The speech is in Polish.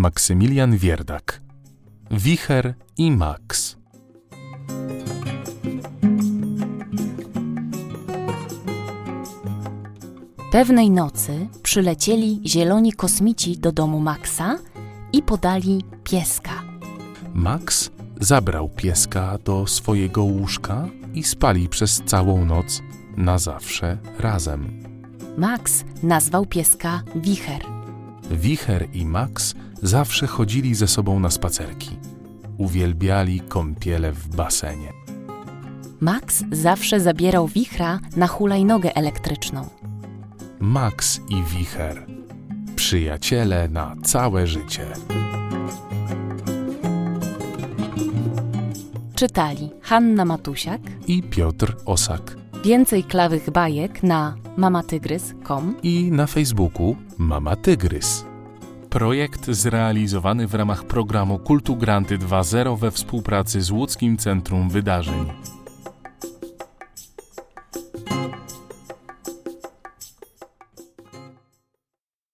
Maksymilian Wierdak. Wicher i Max. Pewnej nocy przylecieli zieloni kosmici do domu Maxa i podali pieska. Max zabrał pieska do swojego łóżka i spali przez całą noc na zawsze razem. Max nazwał pieska Wicher. Wicher i Max zawsze chodzili ze sobą na spacerki. Uwielbiali kąpiele w basenie. Max zawsze zabierał wichra na hulajnogę elektryczną. Max i Wicher. Przyjaciele na całe życie. Czytali Hanna Matusiak. I Piotr Osak. Więcej klawych bajek na mamatygrys.com. I na Facebooku Mama Tygrys. Projekt zrealizowany w ramach programu Kultu Granty 2.0 we współpracy z Łódzkim Centrum Wydarzeń.